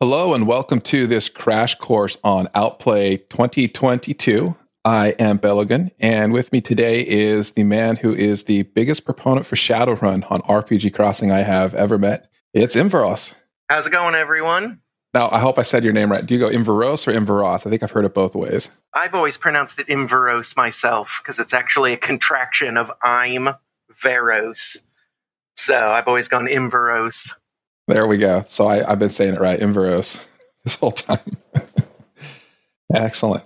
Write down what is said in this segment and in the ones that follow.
Hello and welcome to this crash course on Outplay 2022. I am Belogan, and with me today is the man who is the biggest proponent for Shadowrun on RPG Crossing I have ever met. It's Imvaros. How's it going, everyone? Now, I hope I said your name right. Do you go Imvaros or Imvaros? I think I've heard it both ways. I've always pronounced it Imvaros myself because it's actually a contraction of I'm Veros. So I've always gone Imvaros. There we go. So I, have been saying it right, Inveros, this whole time. Excellent.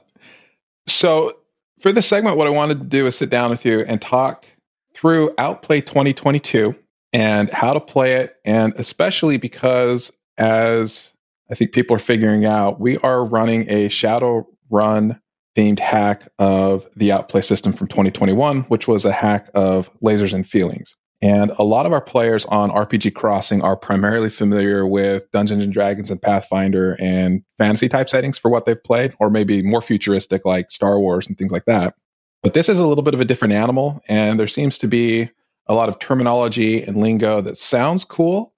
So for this segment, what I wanted to do is sit down with you and talk through Outplay 2022 and how to play it, and especially because as I think people are figuring out, we are running a shadow run themed hack of the Outplay system from 2021, which was a hack of lasers and feelings. And a lot of our players on RPG Crossing are primarily familiar with Dungeons and Dragons and Pathfinder and fantasy type settings for what they've played, or maybe more futuristic like Star Wars and things like that. But this is a little bit of a different animal, and there seems to be a lot of terminology and lingo that sounds cool.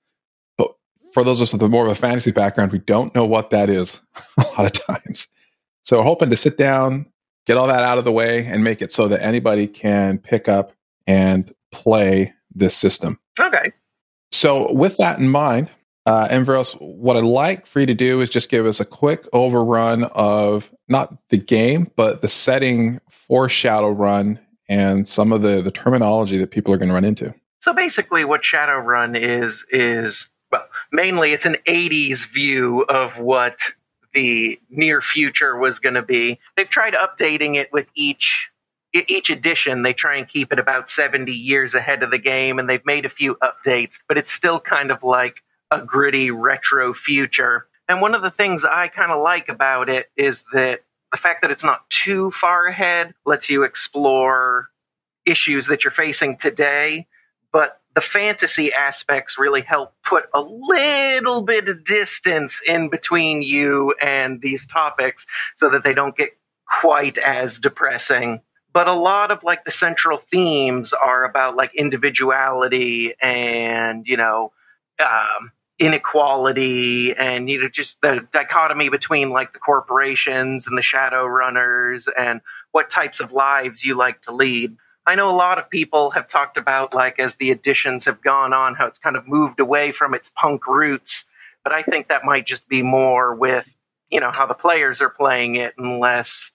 But for those of us with more of a fantasy background, we don't know what that is a lot of times. So, we're hoping to sit down, get all that out of the way, and make it so that anybody can pick up and play this system. Okay. So, with that in mind, uh, Enveros, what I'd like for you to do is just give us a quick overrun of not the game, but the setting for Shadowrun and some of the, the terminology that people are going to run into. So basically, what Shadowrun is is well, mainly it's an '80s view of what the near future was going to be. They've tried updating it with each each edition they try and keep it about 70 years ahead of the game and they've made a few updates but it's still kind of like a gritty retro future. And one of the things i kind of like about it is that the fact that it's not too far ahead lets you explore issues that you're facing today but the fantasy aspects really help put a little bit of distance in between you and these topics so that they don't get quite as depressing but a lot of like the central themes are about like individuality and you know um, inequality and you know just the dichotomy between like the corporations and the shadow runners and what types of lives you like to lead. I know a lot of people have talked about like as the editions have gone on how it's kind of moved away from its punk roots. But i think that might just be more with you know how the players are playing it and less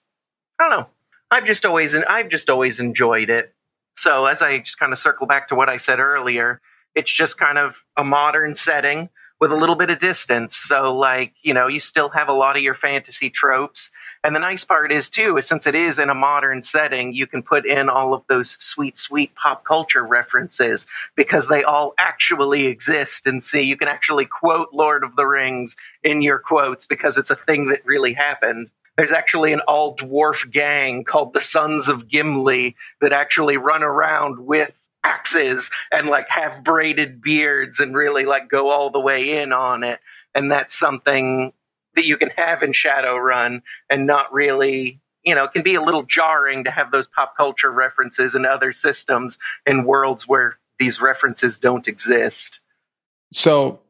i don't know I've just always I've just always enjoyed it. So as I just kind of circle back to what I said earlier, it's just kind of a modern setting with a little bit of distance. So like, you know, you still have a lot of your fantasy tropes. And the nice part is too, is since it is in a modern setting, you can put in all of those sweet, sweet pop culture references because they all actually exist. And see, you can actually quote Lord of the Rings in your quotes because it's a thing that really happened there's actually an all dwarf gang called the Sons of Gimli that actually run around with axes and like have braided beards and really like go all the way in on it. And that's something that you can have in Shadowrun and not really, you know, it can be a little jarring to have those pop culture references in other systems in worlds where these references don't exist. So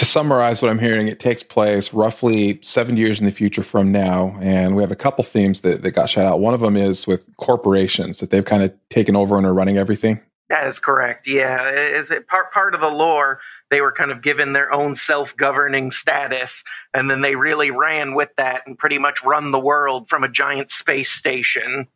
to summarize what I'm hearing, it takes place roughly seven years in the future from now. And we have a couple themes that, that got shot out. One of them is with corporations that they've kind of taken over and are running everything. That is correct. Yeah. It's part, part of the lore, they were kind of given their own self governing status. And then they really ran with that and pretty much run the world from a giant space station.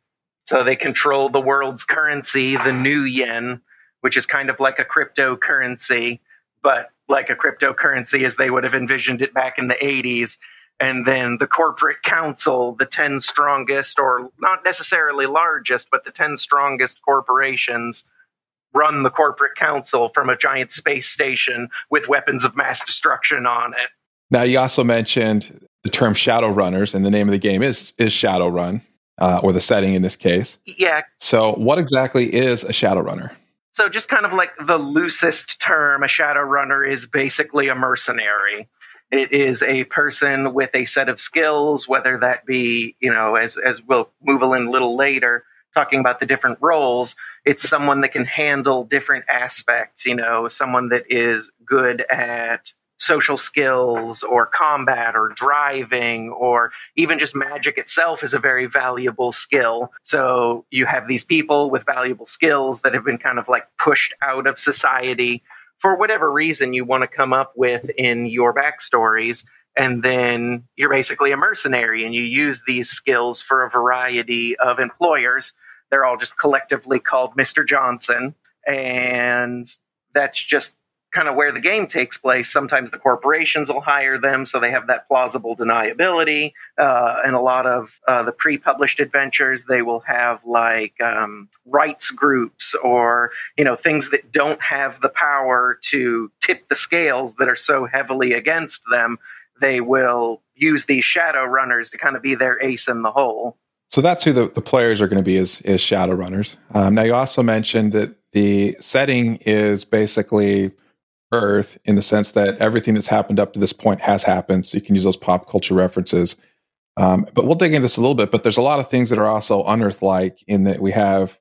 So they control the world's currency, the new yen, which is kind of like a cryptocurrency. But like a cryptocurrency as they would have envisioned it back in the 80s. And then the corporate council, the 10 strongest, or not necessarily largest, but the 10 strongest corporations run the corporate council from a giant space station with weapons of mass destruction on it. Now, you also mentioned the term shadow runners, and the name of the game is, is Shadowrun, uh, or the setting in this case. Yeah. So, what exactly is a Shadowrunner? So, just kind of like the loosest term, a shadow runner is basically a mercenary. It is a person with a set of skills, whether that be, you know, as, as we'll move a little later, talking about the different roles, it's someone that can handle different aspects, you know, someone that is good at social skills or combat or driving or even just magic itself is a very valuable skill. So you have these people with valuable skills that have been kind of like pushed out of society for whatever reason you want to come up with in your backstories. And then you're basically a mercenary and you use these skills for a variety of employers. They're all just collectively called Mr. Johnson. And that's just kind of where the game takes place. Sometimes the corporations will hire them, so they have that plausible deniability. Uh, and a lot of uh, the pre-published adventures, they will have like um, rights groups or you know things that don't have the power to tip the scales that are so heavily against them. They will use these shadow runners to kind of be their ace in the hole. So that's who the, the players are going to be is, is shadow runners. Um, now you also mentioned that the setting is basically Earth in the sense that everything that's happened up to this point has happened. So you can use those pop culture references. Um, but we'll dig into this a little bit. But there's a lot of things that are also unearth like in that we have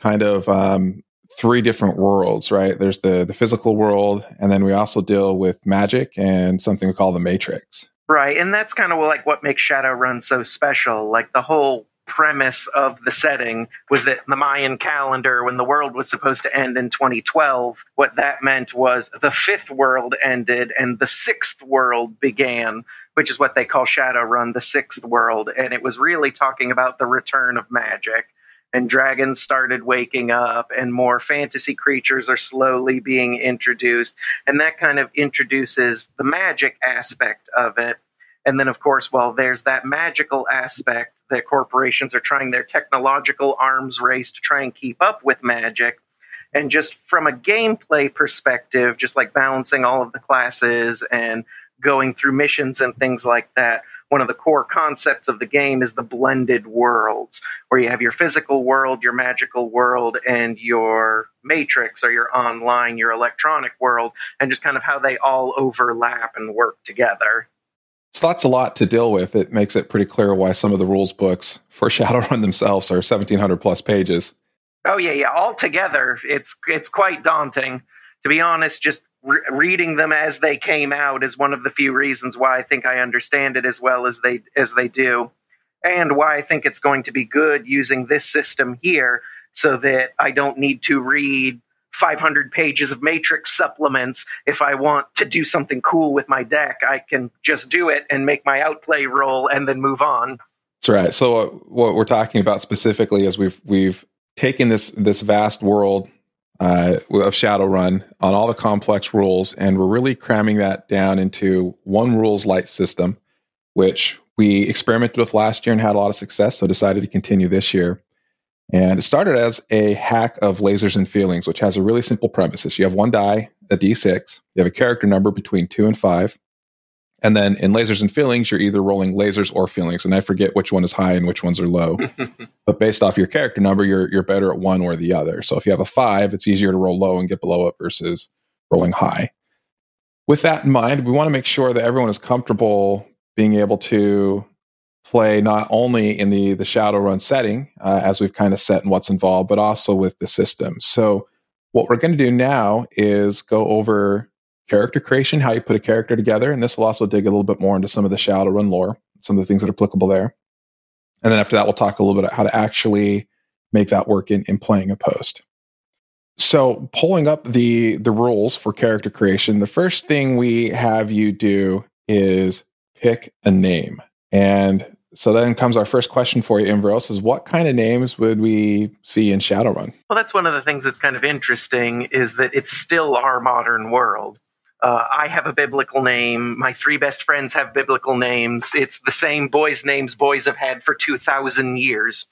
kind of um, three different worlds, right? There's the the physical world, and then we also deal with magic and something we call the Matrix. Right, and that's kind of like what makes Shadowrun so special. Like the whole premise of the setting was that the Mayan calendar, when the world was supposed to end in 2012, what that meant was the fifth world ended and the sixth world began, which is what they call Shadowrun, the sixth world. And it was really talking about the return of magic. And dragons started waking up, and more fantasy creatures are slowly being introduced. And that kind of introduces the magic aspect of it and then, of course, well, there's that magical aspect that corporations are trying their technological arms race to try and keep up with magic, and just from a gameplay perspective, just like balancing all of the classes and going through missions and things like that, one of the core concepts of the game is the blended worlds, where you have your physical world, your magical world, and your matrix or your online, your electronic world, and just kind of how they all overlap and work together. So that's a lot to deal with. It makes it pretty clear why some of the rules books for Shadowrun themselves are 1700 plus pages. Oh yeah, yeah. Altogether, it's it's quite daunting. To be honest, just re- reading them as they came out is one of the few reasons why I think I understand it as well as they as they do, and why I think it's going to be good using this system here, so that I don't need to read 500 pages of matrix supplements. If i want to do something cool with my deck i can just do it and make my outplay roll and then move on. That's right. So uh, what we're talking about specifically is we've we've taken this this vast world uh, of shadowrun on all the complex rules and we're really cramming that down into one rules light system which we experimented with last year and had a lot of success so decided to continue this year and it started as a hack of lasers and feelings, which has a really simple premise. you have one die, a d6, you have a character number between two and five. And then in lasers and feelings, you're either rolling lasers or feelings. And I forget which one is high and which ones are low. but based off your character number, you're you're better at one or the other. So if you have a five, it's easier to roll low and get below it versus rolling high. With that in mind, we want to make sure that everyone is comfortable being able to play not only in the the Shadowrun setting uh, as we've kind of set and what's involved, but also with the system. So what we're going to do now is go over character creation, how you put a character together, and this will also dig a little bit more into some of the Shadowrun lore, some of the things that are applicable there. And then after that, we'll talk a little bit about how to actually make that work in, in playing a post. So pulling up the the rules for character creation, the first thing we have you do is pick a name. And so then comes our first question for you, Imvros, is what kind of names would we see in Shadowrun? Well, that's one of the things that's kind of interesting is that it's still our modern world. Uh, I have a biblical name. My three best friends have biblical names. It's the same boys' names boys have had for 2,000 years.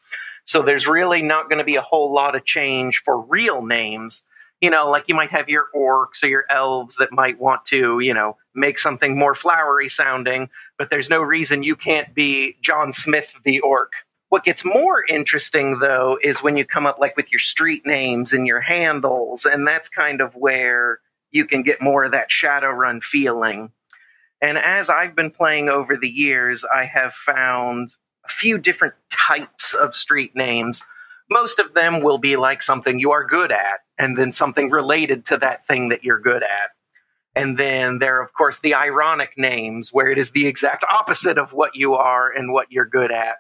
So there's really not going to be a whole lot of change for real names. You know, like you might have your orcs or your elves that might want to, you know, make something more flowery sounding, but there's no reason you can't be John Smith the orc. What gets more interesting though is when you come up like with your street names and your handles, and that's kind of where you can get more of that Shadowrun feeling. And as I've been playing over the years, I have found a few different types of street names. Most of them will be like something you are good at, and then something related to that thing that you're good at. And then there are, of course, the ironic names where it is the exact opposite of what you are and what you're good at.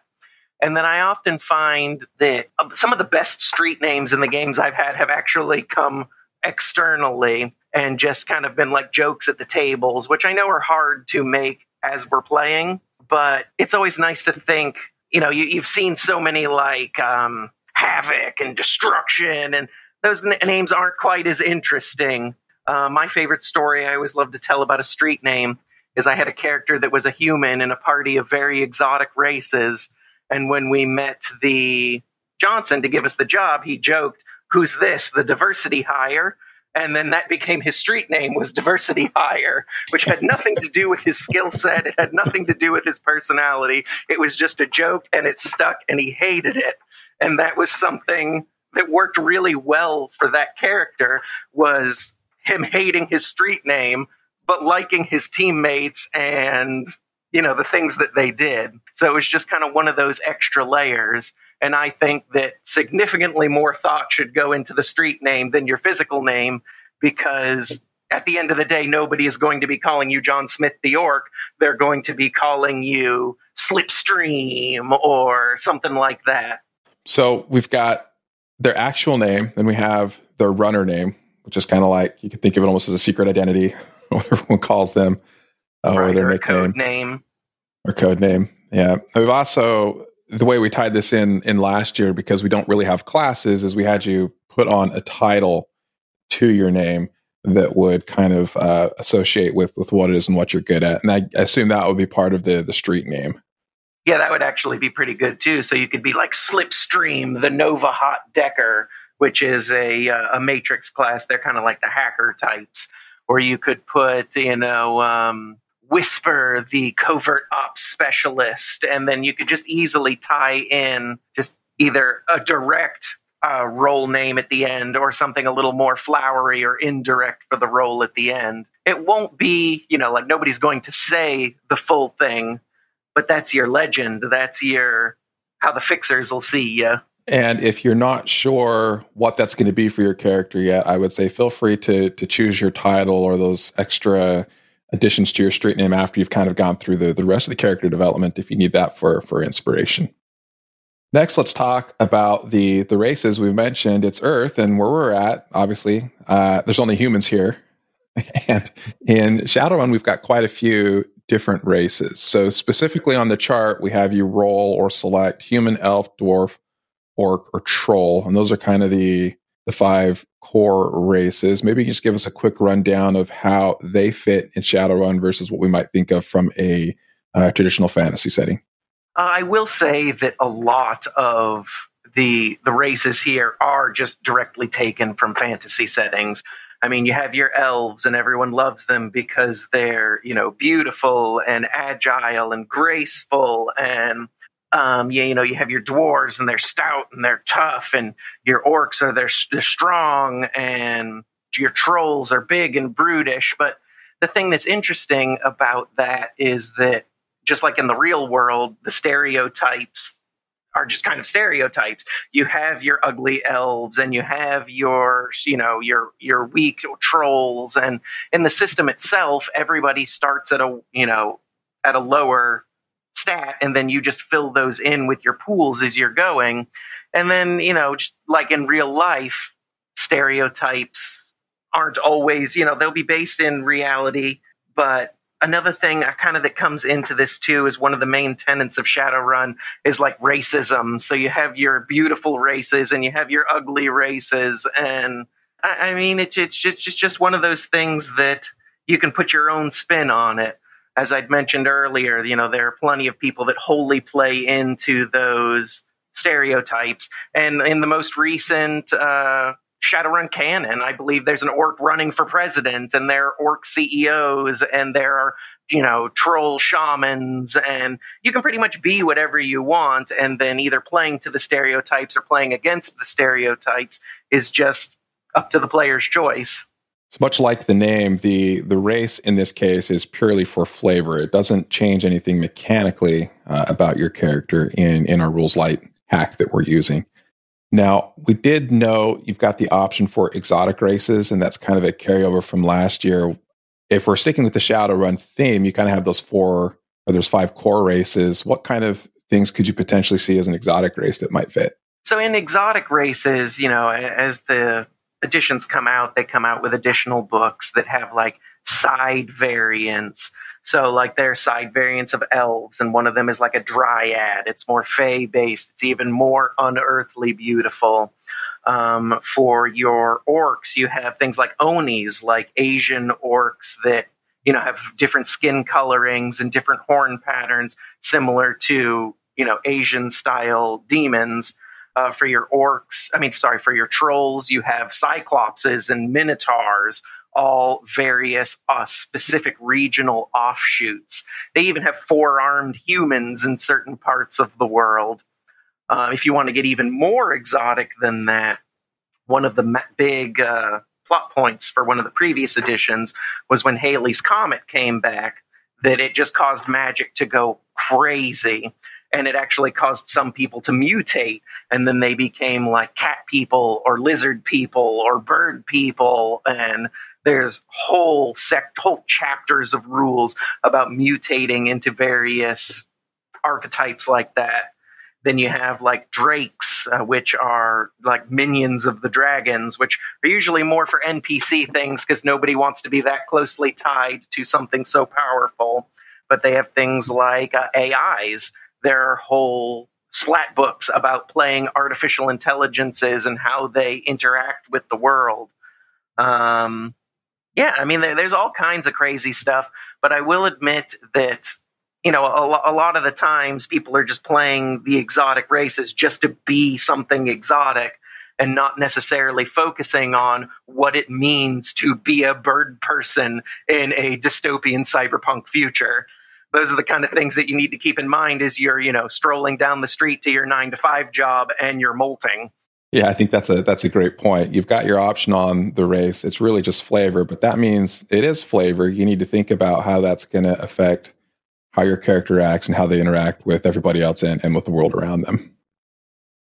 And then I often find that uh, some of the best street names in the games I've had have actually come externally and just kind of been like jokes at the tables, which I know are hard to make as we're playing. But it's always nice to think, you know, you, have seen so many like um, Havoc and Destruction, and those n- names aren't quite as interesting. Uh, my favorite story I always love to tell about a street name is I had a character that was a human in a party of very exotic races. And when we met the Johnson to give us the job, he joked, Who's this? The diversity hire? And then that became his street name was Diversity Hire, which had nothing to do with his skill set. It had nothing to do with his personality. It was just a joke and it stuck and he hated it. And that was something that worked really well for that character was him hating his street name, but liking his teammates and, you know, the things that they did. So it was just kind of one of those extra layers. And I think that significantly more thought should go into the street name than your physical name because at the end of the day, nobody is going to be calling you John Smith the Orc. They're going to be calling you Slipstream or something like that. So we've got their actual name, then we have their runner name, which is kind of like you could think of it almost as a secret identity, what everyone calls them, uh, right, or their or nickname, code name, or code name. Yeah, we've also the way we tied this in in last year because we don't really have classes is we had you put on a title to your name that would kind of uh, associate with with what it is and what you're good at, and I, I assume that would be part of the the street name. Yeah, that would actually be pretty good too. So you could be like Slipstream, the Nova Hot Decker, which is a uh, a Matrix class. They're kind of like the hacker types. Or you could put, you know, um, Whisper, the covert ops specialist, and then you could just easily tie in just either a direct uh, role name at the end or something a little more flowery or indirect for the role at the end. It won't be, you know, like nobody's going to say the full thing, but that's your legend. That's your how the fixers will see you. And if you're not sure what that's going to be for your character yet, I would say feel free to to choose your title or those extra additions to your street name after you've kind of gone through the, the rest of the character development if you need that for for inspiration. Next, let's talk about the the races we've mentioned. It's Earth, and where we're at. Obviously, uh, there's only humans here, and in Shadowrun, we've got quite a few different races. So specifically on the chart, we have you roll or select human, elf, dwarf, orc, or troll, and those are kind of the the five core races. Maybe you can just give us a quick rundown of how they fit in Shadowrun versus what we might think of from a uh, traditional fantasy setting. I will say that a lot of the the races here are just directly taken from fantasy settings. I mean, you have your elves, and everyone loves them because they're you know beautiful and agile and graceful, and um, you, you know you have your dwarves, and they're stout and they're tough, and your orcs are they're, they're strong, and your trolls are big and brutish. But the thing that's interesting about that is that just like in the real world, the stereotypes are just kind of stereotypes. You have your ugly elves and you have your, you know, your your weak trolls and in the system itself everybody starts at a, you know, at a lower stat and then you just fill those in with your pools as you're going. And then, you know, just like in real life, stereotypes aren't always, you know, they'll be based in reality, but another thing kind of that comes into this too is one of the main tenets of Shadowrun is like racism. So you have your beautiful races and you have your ugly races, and I, I mean it's it's just, it's just one of those things that you can put your own spin on it. As I'd mentioned earlier, you know there are plenty of people that wholly play into those stereotypes, and in the most recent. Uh, Shadowrun canon. I believe there's an orc running for president, and there are orc CEOs, and there are you know troll shamans, and you can pretty much be whatever you want, and then either playing to the stereotypes or playing against the stereotypes is just up to the player's choice. It's much like the name. the The race in this case is purely for flavor. It doesn't change anything mechanically uh, about your character in in our rules light hack that we're using. Now, we did know you've got the option for exotic races, and that's kind of a carryover from last year. if we're sticking with the Shadowrun theme, you kind of have those four or there's five core races. What kind of things could you potentially see as an exotic race that might fit? So in exotic races, you know, as the editions come out, they come out with additional books that have like side variants. So like there are side variants of elves, and one of them is like a dryad. It's more fae based. It's even more unearthly beautiful. Um, for your orcs, you have things like onis, like Asian orcs that you know have different skin colorings and different horn patterns, similar to you know Asian style demons. Uh, for your orcs, I mean, sorry, for your trolls, you have cyclopses and minotaurs, all various uh, specific regional offshoots. They even have four armed humans in certain parts of the world. Uh, if you want to get even more exotic than that, one of the ma- big uh, plot points for one of the previous editions was when Halley's Comet came back, that it just caused magic to go crazy and it actually caused some people to mutate and then they became like cat people or lizard people or bird people. And there's whole sect whole chapters of rules about mutating into various archetypes like that. Then you have like drakes uh, which are like minions of the dragons which are usually more for npc things because nobody wants to be that closely tied to something so powerful. But they have things like uh, ais their whole splat books about playing artificial intelligences and how they interact with the world. Um, yeah, I mean, there's all kinds of crazy stuff, but I will admit that, you know, a, a lot of the times people are just playing the exotic races just to be something exotic and not necessarily focusing on what it means to be a bird person in a dystopian cyberpunk future those are the kind of things that you need to keep in mind as you're, you know, strolling down the street to your nine to five job and you're molting. Yeah, I think that's a that's a great point. You've got your option on the race. It's really just flavor, but that means it is flavor. You need to think about how that's going to affect how your character acts and how they interact with everybody else and, and with the world around them.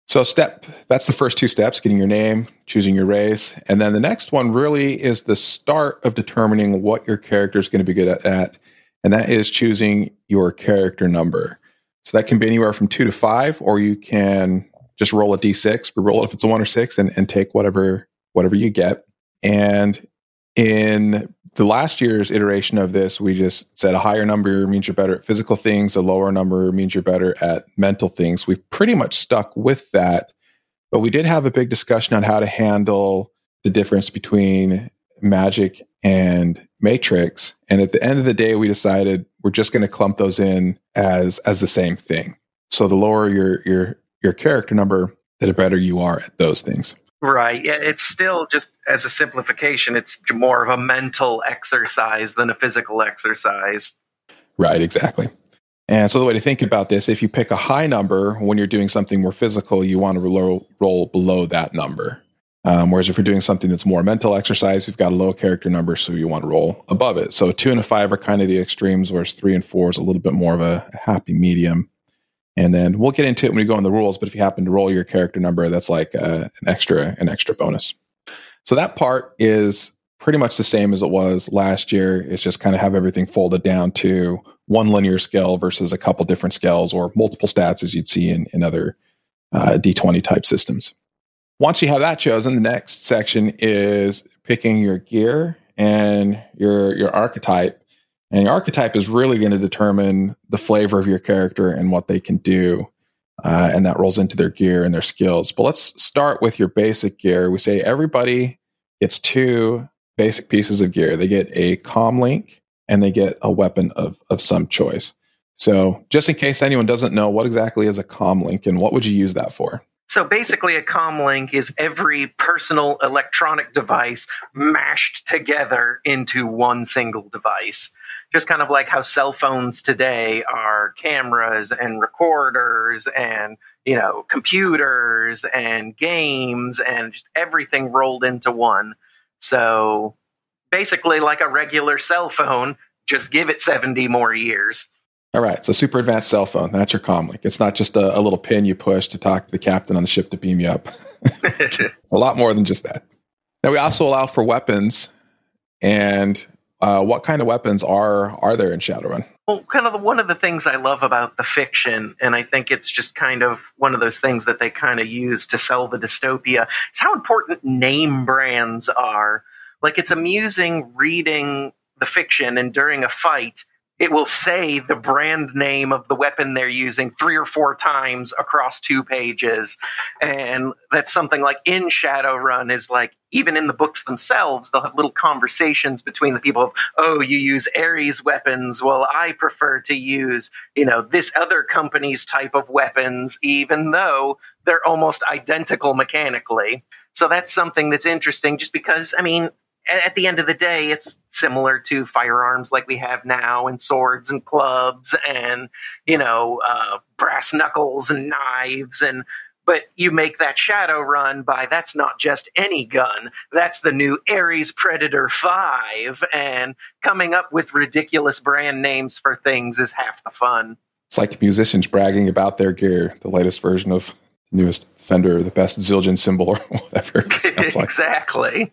So step that's the first two steps, getting your name, choosing your race, and then the next one really is the start of determining what your character is going to be good at, at and that is choosing your character number. So that can be anywhere from two to five, or you can just roll a d6, but roll it if it's a one or six, and, and take whatever whatever you get. And in the last year's iteration of this, we just said a higher number means you're better at physical things, a lower number means you're better at mental things. We've pretty much stuck with that, but we did have a big discussion on how to handle the difference between magic and matrix. And at the end of the day we decided we're just going to clump those in as as the same thing. So the lower your your your character number the better you are at those things. Right. Yeah it's still just as a simplification it's more of a mental exercise than a physical exercise. Right exactly. And so the way to think about this if you pick a high number when you're doing something more physical you want to roll, roll below that number um, whereas if you're doing something that's more mental exercise, you've got a low character number, so you want to roll above it. So two and a five are kind of the extremes, whereas three and four is a little bit more of a happy medium. And then we'll get into it when we go in the rules. But if you happen to roll your character number, that's like uh, an extra an extra bonus. So that part is pretty much the same as it was last year. It's just kind of have everything folded down to one linear scale versus a couple different scales or multiple stats as you'd see in, in other uh, D20 type systems. Once you have that chosen, the next section is picking your gear and your your archetype. And your archetype is really going to determine the flavor of your character and what they can do. Uh, and that rolls into their gear and their skills. But let's start with your basic gear. We say everybody gets two basic pieces of gear. They get a com link and they get a weapon of, of some choice. So, just in case anyone doesn't know, what exactly is a com link and what would you use that for? So basically, a comlink is every personal electronic device mashed together into one single device. Just kind of like how cell phones today are cameras and recorders and, you know, computers and games and just everything rolled into one. So basically, like a regular cell phone, just give it 70 more years. All right, so super advanced cell phone. That's your comlink. It's not just a, a, little pin you push to talk to the captain on the ship to beam you up. a lot more than just that. Now we also allow for weapons, and uh, what kind of weapons are are there in Shadowrun? Well, kind of the, one of the things I love about the fiction, and I think it's just kind of one of those things that they kind of use to sell the dystopia, is how important name brands are. Like it's amusing reading the fiction and during a fight it will say the brand name of the weapon they're using three or four times across two pages. And that's something like in Shadowrun is like, even in the books themselves, they'll have little conversations between the people of, oh, you use Ares weapons. Well, I prefer to use, you know, this other company's type of weapons, even though they're almost identical mechanically. So that's something that's interesting just because, I mean, at the end of the day, it's similar to firearms like we have now, and swords and clubs, and you know, uh, brass knuckles and knives, and but you make that shadow run by that's not just any gun. That's the new ares predator 5 and coming up with ridiculous brand names for things is half the fun. It's like musicians bragging about their gear the latest version of newest fender the best zildjian cymbal or whatever exactly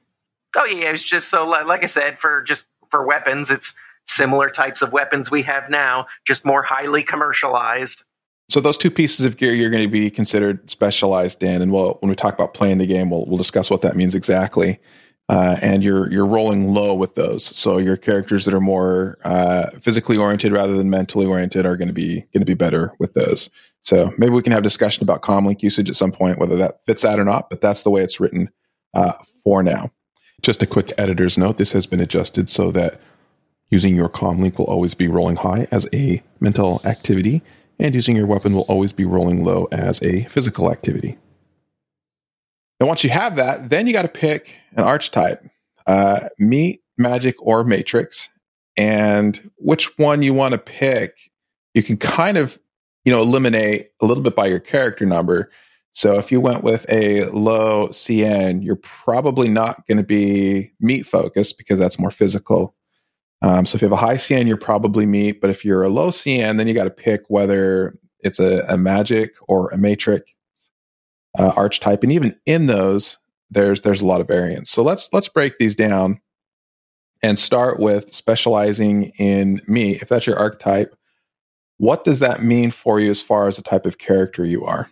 Oh yeah, it's just so like I said for just for weapons, it's similar types of weapons we have now, just more highly commercialized. So those two pieces of gear you're going to be considered specialized in, and we'll, when we talk about playing the game, we'll we'll discuss what that means exactly. Uh, and you're you're rolling low with those. So your characters that are more uh, physically oriented rather than mentally oriented are going to be going to be better with those. So maybe we can have discussion about comlink usage at some point, whether that fits that or not. But that's the way it's written uh, for now. Just a quick editor's note this has been adjusted so that using your comlink will always be rolling high as a mental activity, and using your weapon will always be rolling low as a physical activity. And once you have that, then you got to pick an archetype uh, meat, magic, or matrix. And which one you want to pick, you can kind of you know eliminate a little bit by your character number so if you went with a low CN, you're probably not going to be meat focused because that's more physical. Um, so if you have a high CN, you're probably meat. But if you're a low CN, then you got to pick whether it's a, a, magic or a matrix uh, archetype. And even in those, there's there's a lot of variance. So let's let's break these down and start with specializing in meat. If that's your archetype, what does that mean for you as far as the type of character you are?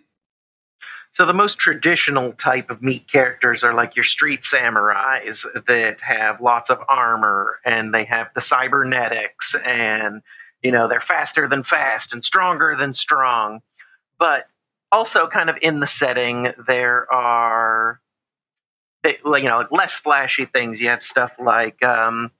So the most traditional type of meat characters are like your street samurais that have lots of armor and they have the cybernetics and you know they're faster than fast and stronger than strong. But also kind of in the setting there are they, you know like less flashy things. You have stuff like um,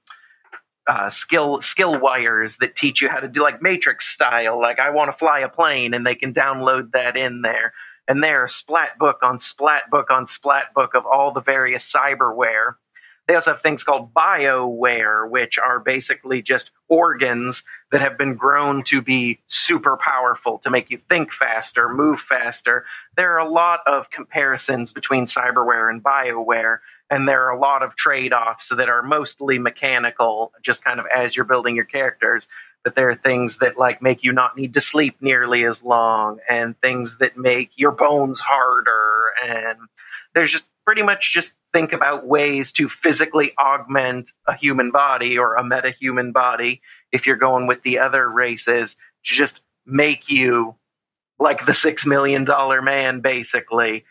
uh, skill skill wires that teach you how to do like matrix style like i want to fly a plane and they can download that in there and there splat book on splat book on splat book of all the various cyberware. They also have things called bioware, which are basically just organs that have been grown to be super powerful to make you think faster, move faster. There are a lot of comparisons between cyberware and bioware, and there are a lot of trade offs that are mostly mechanical, just kind of as you're building your characters that there are things that like make you not need to sleep nearly as long and things that make your bones harder and there's just pretty much just think about ways to physically augment a human body or a meta-human body if you're going with the other races to just make you like the six million dollar man basically.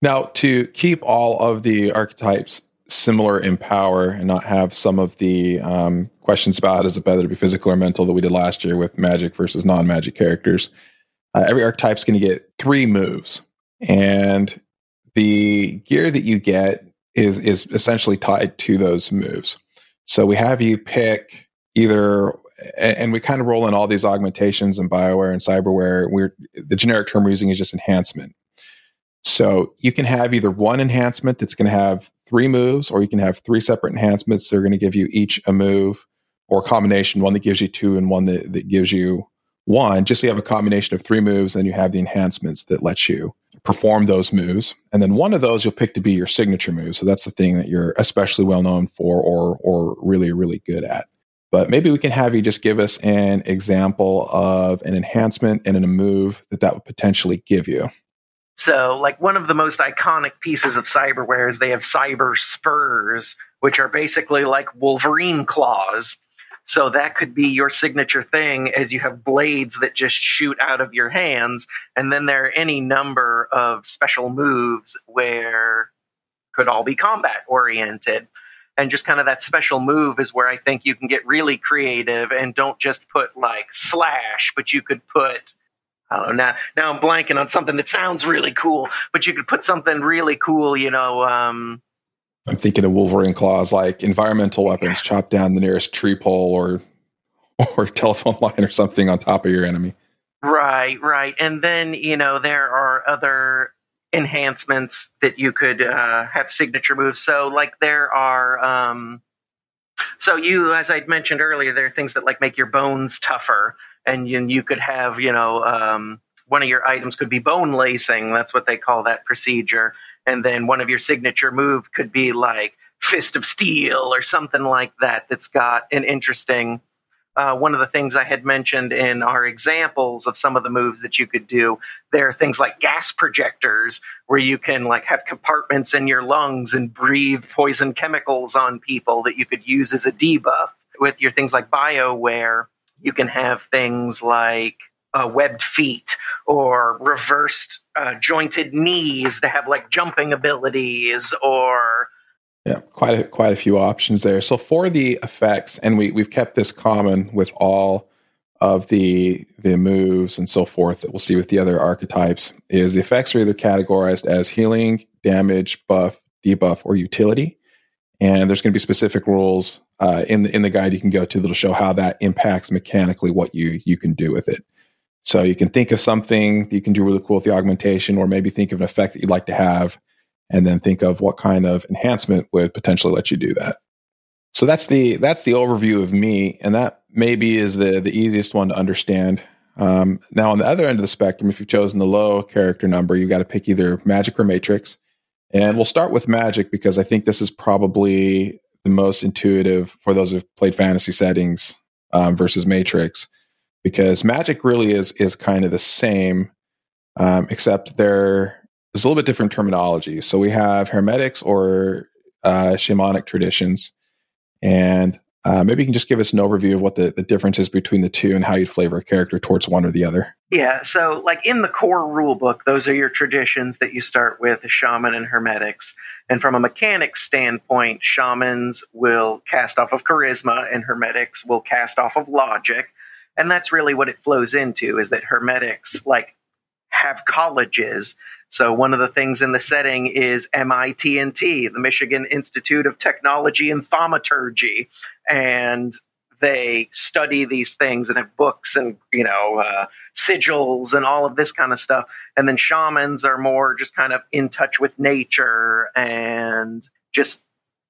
Now to keep all of the archetypes similar in power and not have some of the um, questions about is it better to be physical or mental that we did last year with magic versus non-magic characters. Uh, every archetype is going to get three moves, and the gear that you get is is essentially tied to those moves. So we have you pick either, and we kind of roll in all these augmentations and Bioware and Cyberware. We're the generic term we're using is just enhancement. So you can have either one enhancement that's going to have three moves, or you can have three separate enhancements that are going to give you each a move, or a combination, one that gives you two and one that, that gives you one. Just so you have a combination of three moves, and you have the enhancements that let you perform those moves. And then one of those you'll pick to be your signature move. So that's the thing that you're especially well known for or or really, really good at. But maybe we can have you just give us an example of an enhancement and a move that that would potentially give you. So, like one of the most iconic pieces of cyberware is they have cyber spurs, which are basically like Wolverine claws. So that could be your signature thing as you have blades that just shoot out of your hands. And then there are any number of special moves where could all be combat oriented. And just kind of that special move is where I think you can get really creative and don't just put like slash, but you could put I don't know. Now, now I'm blanking on something that sounds really cool, but you could put something really cool, you know, um, I'm thinking of Wolverine claws, like environmental weapons, chop down the nearest tree pole or or telephone line or something on top of your enemy. Right, right. And then, you know, there are other enhancements that you could uh, have signature moves. So, like, there are, um, so you, as I'd mentioned earlier, there are things that like make your bones tougher, and you, you could have, you know, um, one of your items could be bone lacing. That's what they call that procedure and then one of your signature move could be like fist of steel or something like that that's got an interesting uh, one of the things I had mentioned in our examples of some of the moves that you could do, there are things like gas projectors where you can like have compartments in your lungs and breathe poison chemicals on people that you could use as a debuff. With your things like BioWare, you can have things like uh, webbed feet or reversed uh, jointed knees to have like jumping abilities or yeah quite a, quite a few options there. So for the effects and we we've kept this common with all of the the moves and so forth that we'll see with the other archetypes is the effects are either categorized as healing damage buff debuff or utility and there's going to be specific rules uh, in the in the guide you can go to that'll show how that impacts mechanically what you you can do with it so you can think of something that you can do really cool with the augmentation, or maybe think of an effect that you'd like to have, and then think of what kind of enhancement would potentially let you do that. So that's the that's the overview of me, and that maybe is the the easiest one to understand. Um, now, on the other end of the spectrum, if you've chosen the low character number, you've got to pick either Magic or Matrix. And we'll start with Magic because I think this is probably the most intuitive for those who've played fantasy settings um, versus Matrix because magic really is is kind of the same, um, except there is a little bit different terminology. So we have hermetics or uh, shamanic traditions, and uh, maybe you can just give us an overview of what the, the difference is between the two and how you'd flavor a character towards one or the other. Yeah, so like in the core rule book, those are your traditions that you start with shaman and hermetics. And from a mechanics standpoint, shamans will cast off of charisma and hermetics will cast off of logic and that's really what it flows into is that hermetics like have colleges. So one of the things in the setting is MIT&T, the Michigan Institute of Technology and Thaumaturgy, and they study these things and have books and you know uh, sigils and all of this kind of stuff. And then shamans are more just kind of in touch with nature and just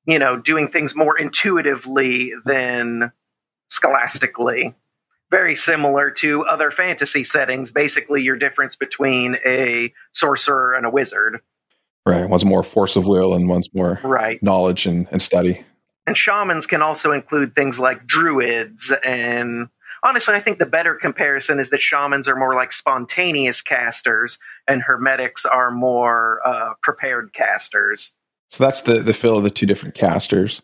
you know doing things more intuitively than scholastically very similar to other fantasy settings. Basically, your difference between a sorcerer and a wizard. Right. One's more force of will and one's more right. knowledge and, and study. And shamans can also include things like druids. And honestly, I think the better comparison is that shamans are more like spontaneous casters and hermetics are more uh, prepared casters. So that's the, the feel of the two different casters.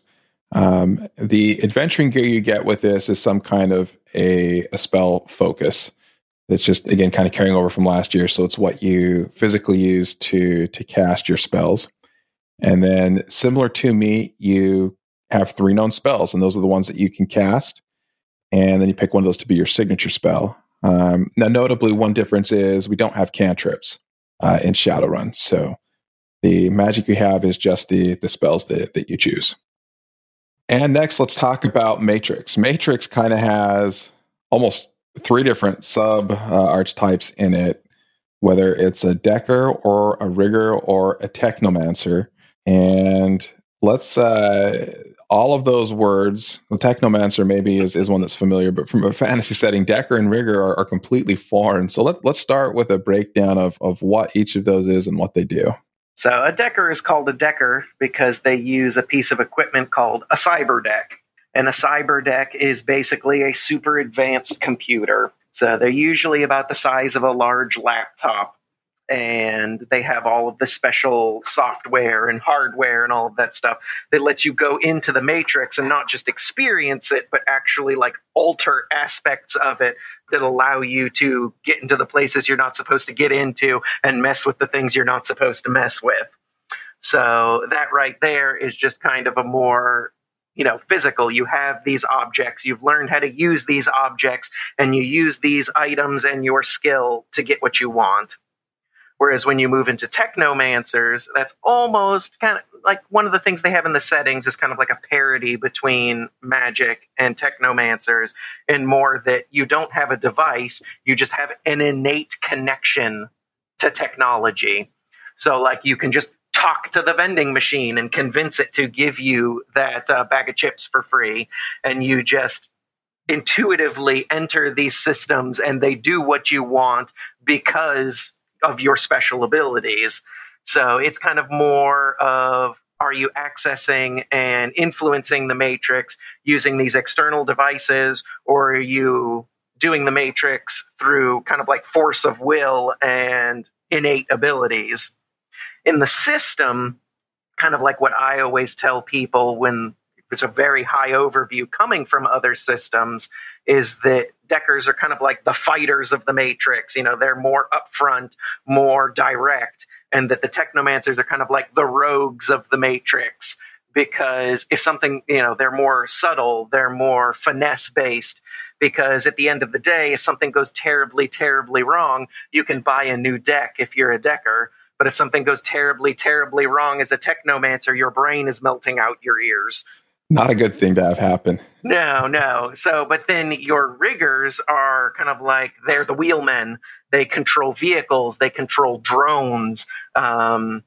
Um, the adventuring gear you get with this is some kind of a, a spell focus. That's just again kind of carrying over from last year. So it's what you physically use to to cast your spells. And then similar to me, you have three known spells, and those are the ones that you can cast. And then you pick one of those to be your signature spell. Um, now, notably, one difference is we don't have cantrips uh, in Shadowrun. So the magic you have is just the the spells that, that you choose. And next, let's talk about Matrix. Matrix kind of has almost three different sub uh, archetypes in it, whether it's a Decker or a Rigger or a Technomancer. And let's, uh, all of those words, the Technomancer maybe is, is one that's familiar, but from a fantasy setting, Decker and Rigger are, are completely foreign. So let, let's start with a breakdown of, of what each of those is and what they do. So a decker is called a decker because they use a piece of equipment called a cyber deck. And a cyber deck is basically a super advanced computer. So they're usually about the size of a large laptop. And they have all of the special software and hardware and all of that stuff that lets you go into the matrix and not just experience it but actually like alter aspects of it that allow you to get into the places you're not supposed to get into and mess with the things you're not supposed to mess with. So that right there is just kind of a more you know physical. You have these objects. You've learned how to use these objects and you use these items and your skill to get what you want whereas when you move into technomancers that's almost kind of like one of the things they have in the settings is kind of like a parody between magic and technomancers and more that you don't have a device you just have an innate connection to technology so like you can just talk to the vending machine and convince it to give you that uh, bag of chips for free. And you just intuitively enter these systems and they do what you want because of your special abilities. So it's kind of more of are you accessing and influencing the matrix using these external devices or are you doing the matrix through kind of like force of will and innate abilities in the system, kind of like what I always tell people when it's a very high overview coming from other systems, is that Deckers are kind of like the fighters of the Matrix. You know, they're more upfront, more direct, and that the Technomancers are kind of like the rogues of the Matrix. Because if something, you know, they're more subtle, they're more finesse based. Because at the end of the day, if something goes terribly, terribly wrong, you can buy a new deck if you're a Decker but if something goes terribly, terribly wrong as a technomancer, your brain is melting out your ears. Not a good thing to have happen. No, no. So, but then your riggers are kind of like they're the wheelmen. They control vehicles, they control drones. Um,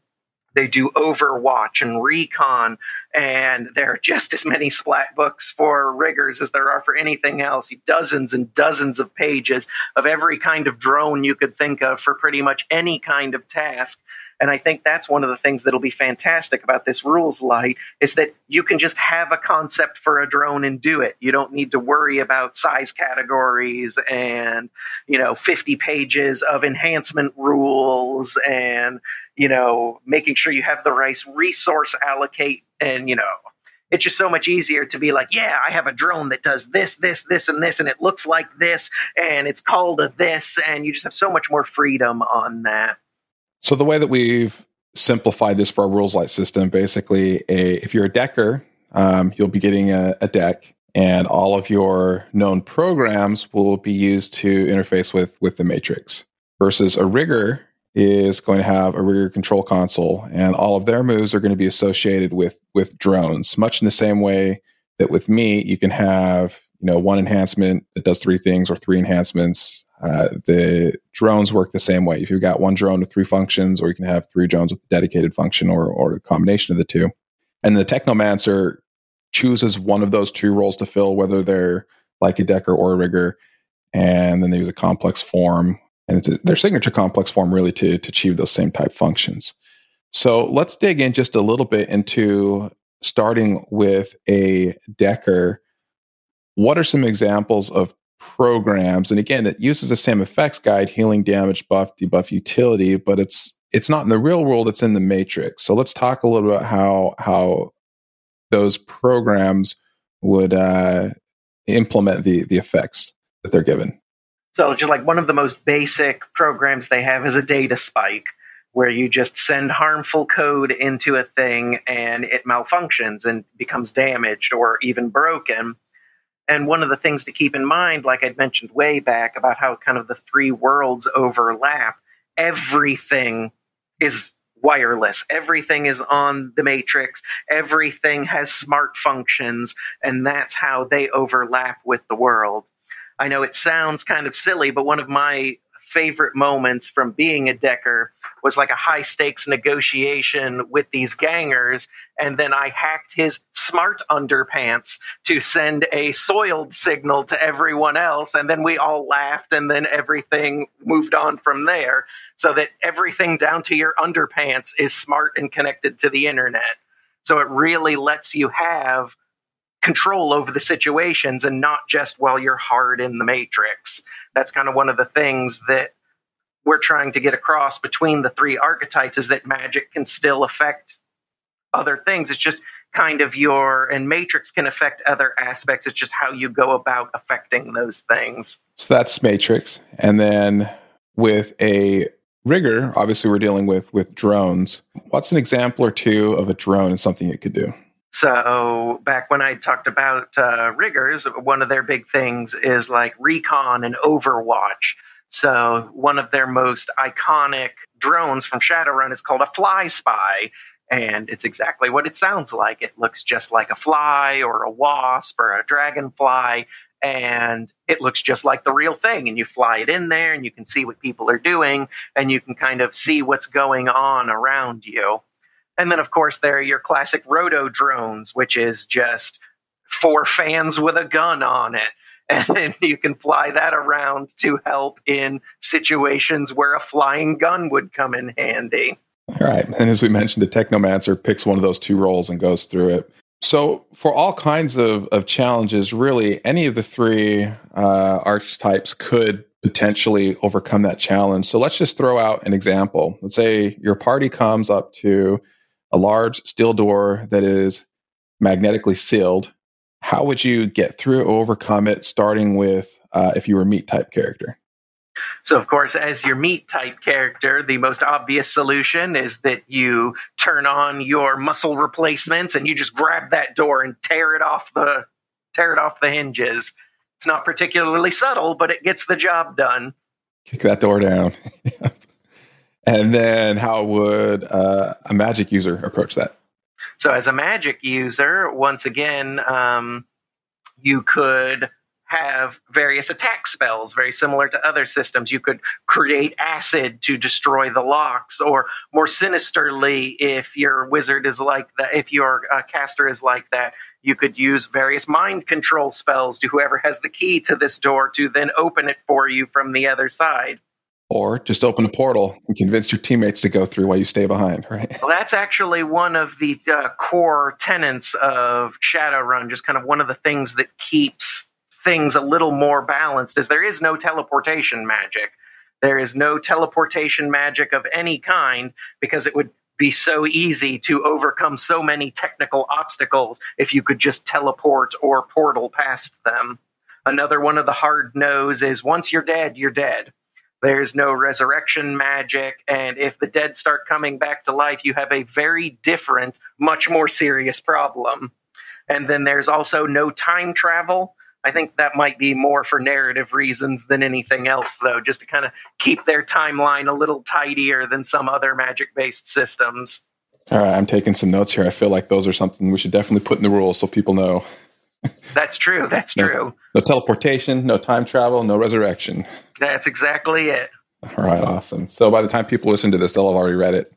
they do Overwatch and Recon, and there are just as many splat books for riggers as there are for anything else. Dozens and dozens of pages of every kind of drone you could think of for pretty much any kind of task. And I think that's one of the things that'll be fantastic about this rules light is that you can just have a concept for a drone and do it. You don't need to worry about size categories and, you know, 50 pages of enhancement rules and, you know, making sure you have the right resource allocate and, you know, it's just so much easier to be like, yeah, I have a drone that does this, this, this, and this, and it looks like this, and it's called a this, and you just have so much more freedom on that. So the way that we've simplified this for our rules light system, basically, a, if you're a decker, um, you'll be getting a, a, deck, and all of your known programs will be used to interface with with the matrix. Versus a rigger is going to have a rigger control console, and all of their moves are going to be associated with with drones, much in the same way that with me, you can have you know one enhancement that does three things or three enhancements uh, the drones work the same way. If you've got one drone with three functions, or you can have three drones with a dedicated function, or or a combination of the two. And the Technomancer chooses one of those two roles to fill, whether they're like a decker or a rigger, and then they use a complex form, and it's a, their signature complex form really to to achieve those same type functions. So let's dig in just a little bit into starting with a decker. What are some examples of programs. And again, it uses the same effects guide, healing, damage, buff, debuff, utility, but it's it's not in the real world, it's in the matrix. So let's talk a little bit about how how those programs would uh, implement the the effects that they're given. So just like one of the most basic programs they have is a data spike where you just send harmful code into a thing and it malfunctions and becomes damaged or even broken. And one of the things to keep in mind, like I'd mentioned way back about how kind of the three worlds overlap, everything is wireless. Everything is on the matrix. Everything has smart functions, and that's how they overlap with the world. I know it sounds kind of silly, but one of my favorite moments from being a Decker was like a high stakes negotiation with these gangers. And then I hacked his smart underpants to send a soiled signal to everyone else. And then we all laughed and then everything moved on from there. So that everything down to your underpants is smart and connected to the internet. So it really lets you have control over the situations and not just while you're hard in the matrix. That's kind of one of the things that we're trying to get across between the three archetypes is that magic can still affect other things. It's just kind of your and matrix can affect other aspects. It's just how you go about affecting those things. So that's matrix. And then with a rigger, obviously we're dealing with with drones. What's an example or two of a drone and something it could do? So back when I talked about uh, riggers, one of their big things is like recon and Overwatch. So one of their most iconic drones from Shadowrun is called a fly spy. And it's exactly what it sounds like. It looks just like a fly or a wasp or a dragonfly. And it looks just like the real thing. And you fly it in there and you can see what people are doing and you can kind of see what's going on around you. And then, of course, there are your classic roto drones, which is just four fans with a gun on it. And you can fly that around to help in situations where a flying gun would come in handy. All right. And as we mentioned, the Technomancer picks one of those two roles and goes through it. So, for all kinds of, of challenges, really, any of the three uh, archetypes could potentially overcome that challenge. So, let's just throw out an example. Let's say your party comes up to a large steel door that is magnetically sealed, how would you get through or overcome it, starting with uh, if you were a meat type character? So, of course, as your meat type character, the most obvious solution is that you turn on your muscle replacements and you just grab that door and tear it off the tear it off the hinges. It's not particularly subtle, but it gets the job done. Kick that door down. And then how would uh, a magic user approach that? So, as a magic user, once again, um, you could have various attack spells, very similar to other systems. You could create acid to destroy the locks, or more sinisterly, if your wizard is like that, if your uh, caster is like that, you could use various mind control spells to whoever has the key to this door to then open it for you from the other side. Or just open a portal and convince your teammates to go through while you stay behind, right? Well, that's actually one of the uh, core tenets of Shadowrun, just kind of one of the things that keeps things a little more balanced is there is no teleportation magic. There is no teleportation magic of any kind because it would be so easy to overcome so many technical obstacles if you could just teleport or portal past them. Another one of the hard no's is once you're dead, you're dead. There's no resurrection magic. And if the dead start coming back to life, you have a very different, much more serious problem. And then there's also no time travel. I think that might be more for narrative reasons than anything else, though, just to kind of keep their timeline a little tidier than some other magic based systems. All right, I'm taking some notes here. I feel like those are something we should definitely put in the rules so people know. That's true. That's no, true. No teleportation, no time travel, no resurrection. That's exactly it. All right, awesome. So by the time people listen to this, they'll have already read it.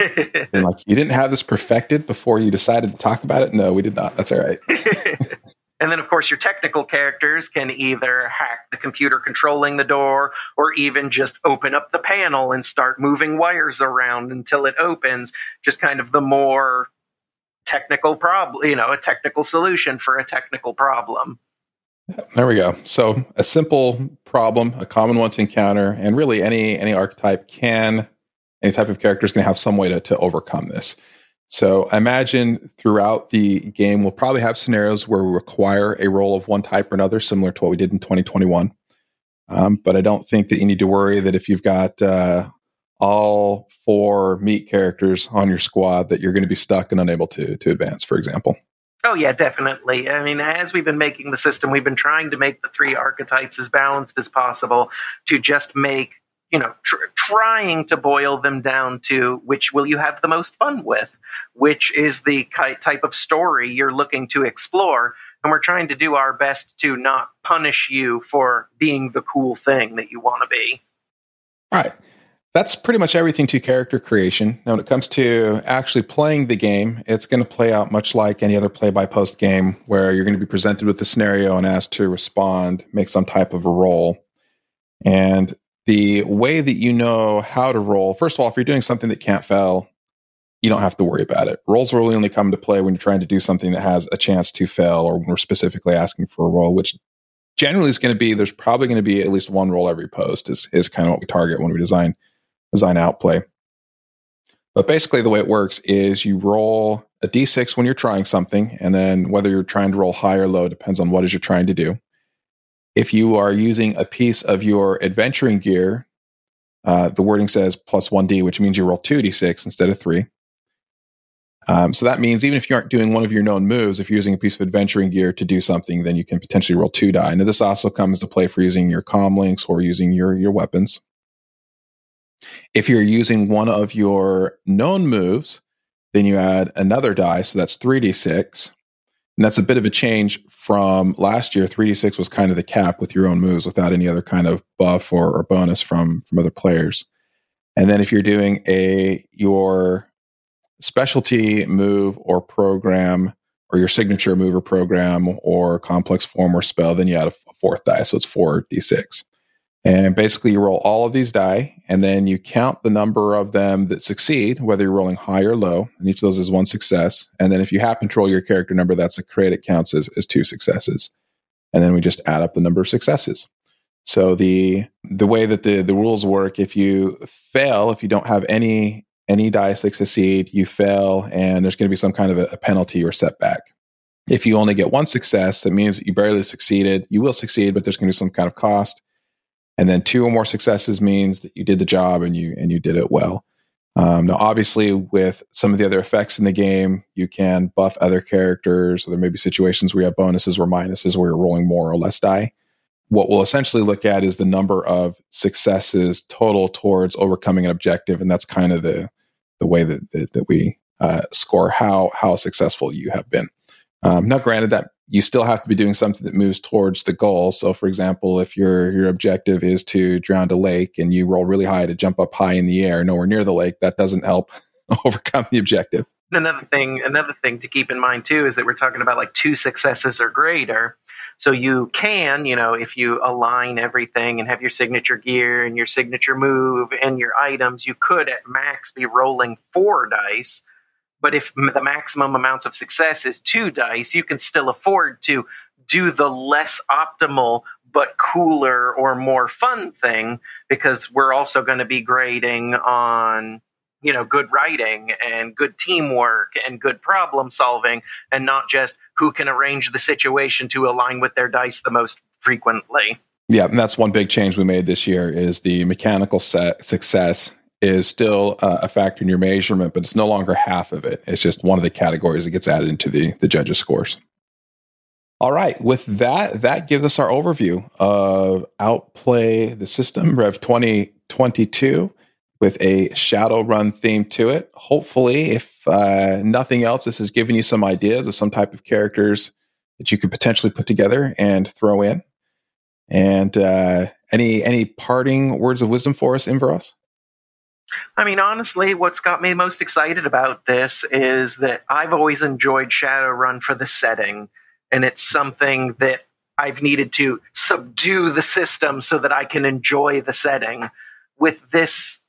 and like, you didn't have this perfected before you decided to talk about it? No, we did not. That's all right. and then, of course, your technical characters can either hack the computer controlling the door or even just open up the panel and start moving wires around until it opens. Just kind of the more technical problem, you know, a technical solution for a technical problem. There we go. So a simple problem, a common one to encounter, and really any any archetype can, any type of character is going to have some way to, to overcome this. So I imagine throughout the game, we'll probably have scenarios where we require a role of one type or another, similar to what we did in 2021. Um, but I don't think that you need to worry that if you've got uh, all four meat characters on your squad that you're going to be stuck and unable to to advance, for example. Oh yeah, definitely. I mean, as we've been making the system, we've been trying to make the three archetypes as balanced as possible to just make you know tr- trying to boil them down to which will you have the most fun with, which is the type of story you're looking to explore. And we're trying to do our best to not punish you for being the cool thing that you want to be. All right that's pretty much everything to character creation. Now, when it comes to actually playing the game, it's going to play out much like any other play by post game where you're going to be presented with the scenario and asked to respond, make some type of a role. And the way that you know how to roll, first of all, if you're doing something that can't fail, you don't have to worry about it. Rolls really only come into play when you're trying to do something that has a chance to fail or when we're specifically asking for a roll, which generally is going to be there's probably going to be at least one roll every post is is kind of what we target when we design design outplay. But basically, the way it works is you roll a d6 when you're trying something, and then whether you're trying to roll high or low depends on what is you're trying to do. If you are using a piece of your adventuring gear, uh, the wording says plus 1d, which means you roll 2d6 instead of 3. Um, so that means even if you aren't doing one of your known moves, if you're using a piece of adventuring gear to do something, then you can potentially roll two die. Now this also comes to play for using your com links or using your your weapons. If you're using one of your known moves, then you add another die, so that's 3d6. And that's a bit of a change from last year. 3d6 was kind of the cap with your own moves without any other kind of buff or, or bonus from from other players. And then if you're doing a your specialty move or program or your signature move or program or complex form or spell, then you add a fourth die. So it's four d6. And basically, you roll all of these die, and then you count the number of them that succeed, whether you're rolling high or low. And each of those is one success. And then if you happen to roll your character number, that's a crit. It counts as, as two successes. And then we just add up the number of successes. So the the way that the the rules work, if you fail, if you don't have any any dice that succeed, you fail, and there's going to be some kind of a, a penalty or setback. If you only get one success, that means that you barely succeeded. You will succeed, but there's going to be some kind of cost. And then two or more successes means that you did the job and you and you did it well. Um, now, obviously, with some of the other effects in the game, you can buff other characters. There may be situations where you have bonuses or minuses where you're rolling more or less die. What we'll essentially look at is the number of successes total towards overcoming an objective, and that's kind of the the way that that, that we uh, score how how successful you have been. Um, now, granted that you still have to be doing something that moves towards the goal. So, for example, if your your objective is to drown a lake and you roll really high to jump up high in the air, nowhere near the lake, that doesn't help overcome the objective. Another thing, another thing to keep in mind too is that we're talking about like two successes or greater. So you can, you know, if you align everything and have your signature gear and your signature move and your items, you could at max be rolling four dice. But if the maximum amounts of success is two dice, you can still afford to do the less optimal but cooler or more fun thing because we're also going to be grading on you know good writing and good teamwork and good problem solving and not just who can arrange the situation to align with their dice the most frequently. Yeah and that's one big change we made this year is the mechanical set success is still uh, a factor in your measurement but it's no longer half of it it's just one of the categories that gets added into the the judges scores all right with that that gives us our overview of outplay the system rev 2022 with a Shadowrun theme to it. Hopefully, if uh, nothing else, this has given you some ideas of some type of characters that you could potentially put together and throw in. And uh, any any parting words of wisdom for us, Inveros? I mean, honestly, what's got me most excited about this is that I've always enjoyed Shadowrun for the setting, and it's something that I've needed to subdue the system so that I can enjoy the setting. With this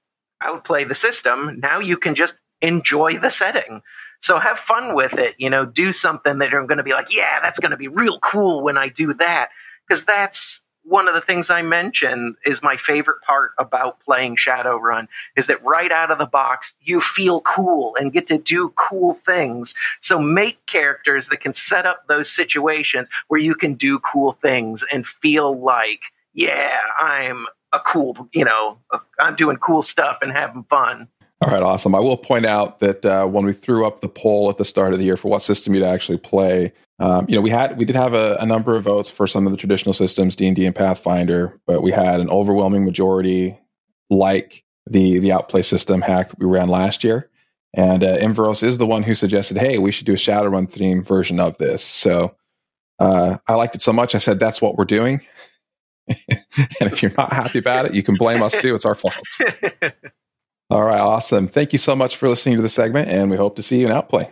outplay the system. Now you can just enjoy the setting. So have fun with it. You know, do something that I'm going to be like, yeah, that's going to be real cool when I do that. Because that's one of the things I mentioned is my favorite part about playing Shadowrun is that right out of the box, you feel cool and get to do cool things. So make characters that can set up those situations where you can do cool things and feel like, yeah, I'm a cool, you know, I'm doing cool stuff and having fun. All right, awesome. I will point out that uh, when we threw up the poll at the start of the year for what system you'd actually play, um, you know, we had we did have a, a, number of votes for some of the traditional systems, D and D and Pathfinder, but we had an overwhelming majority like the the outplay system hack that we ran last year. And uh, Inveros is the one who suggested, "Hey, we should do a Shadowrun theme version of this." So uh, I liked it so much, I said, "That's what we're doing." and if you're not happy about it, you can blame us too. It's our fault. All right, awesome. Thank you so much for listening to the segment, and we hope to see you in Outplay.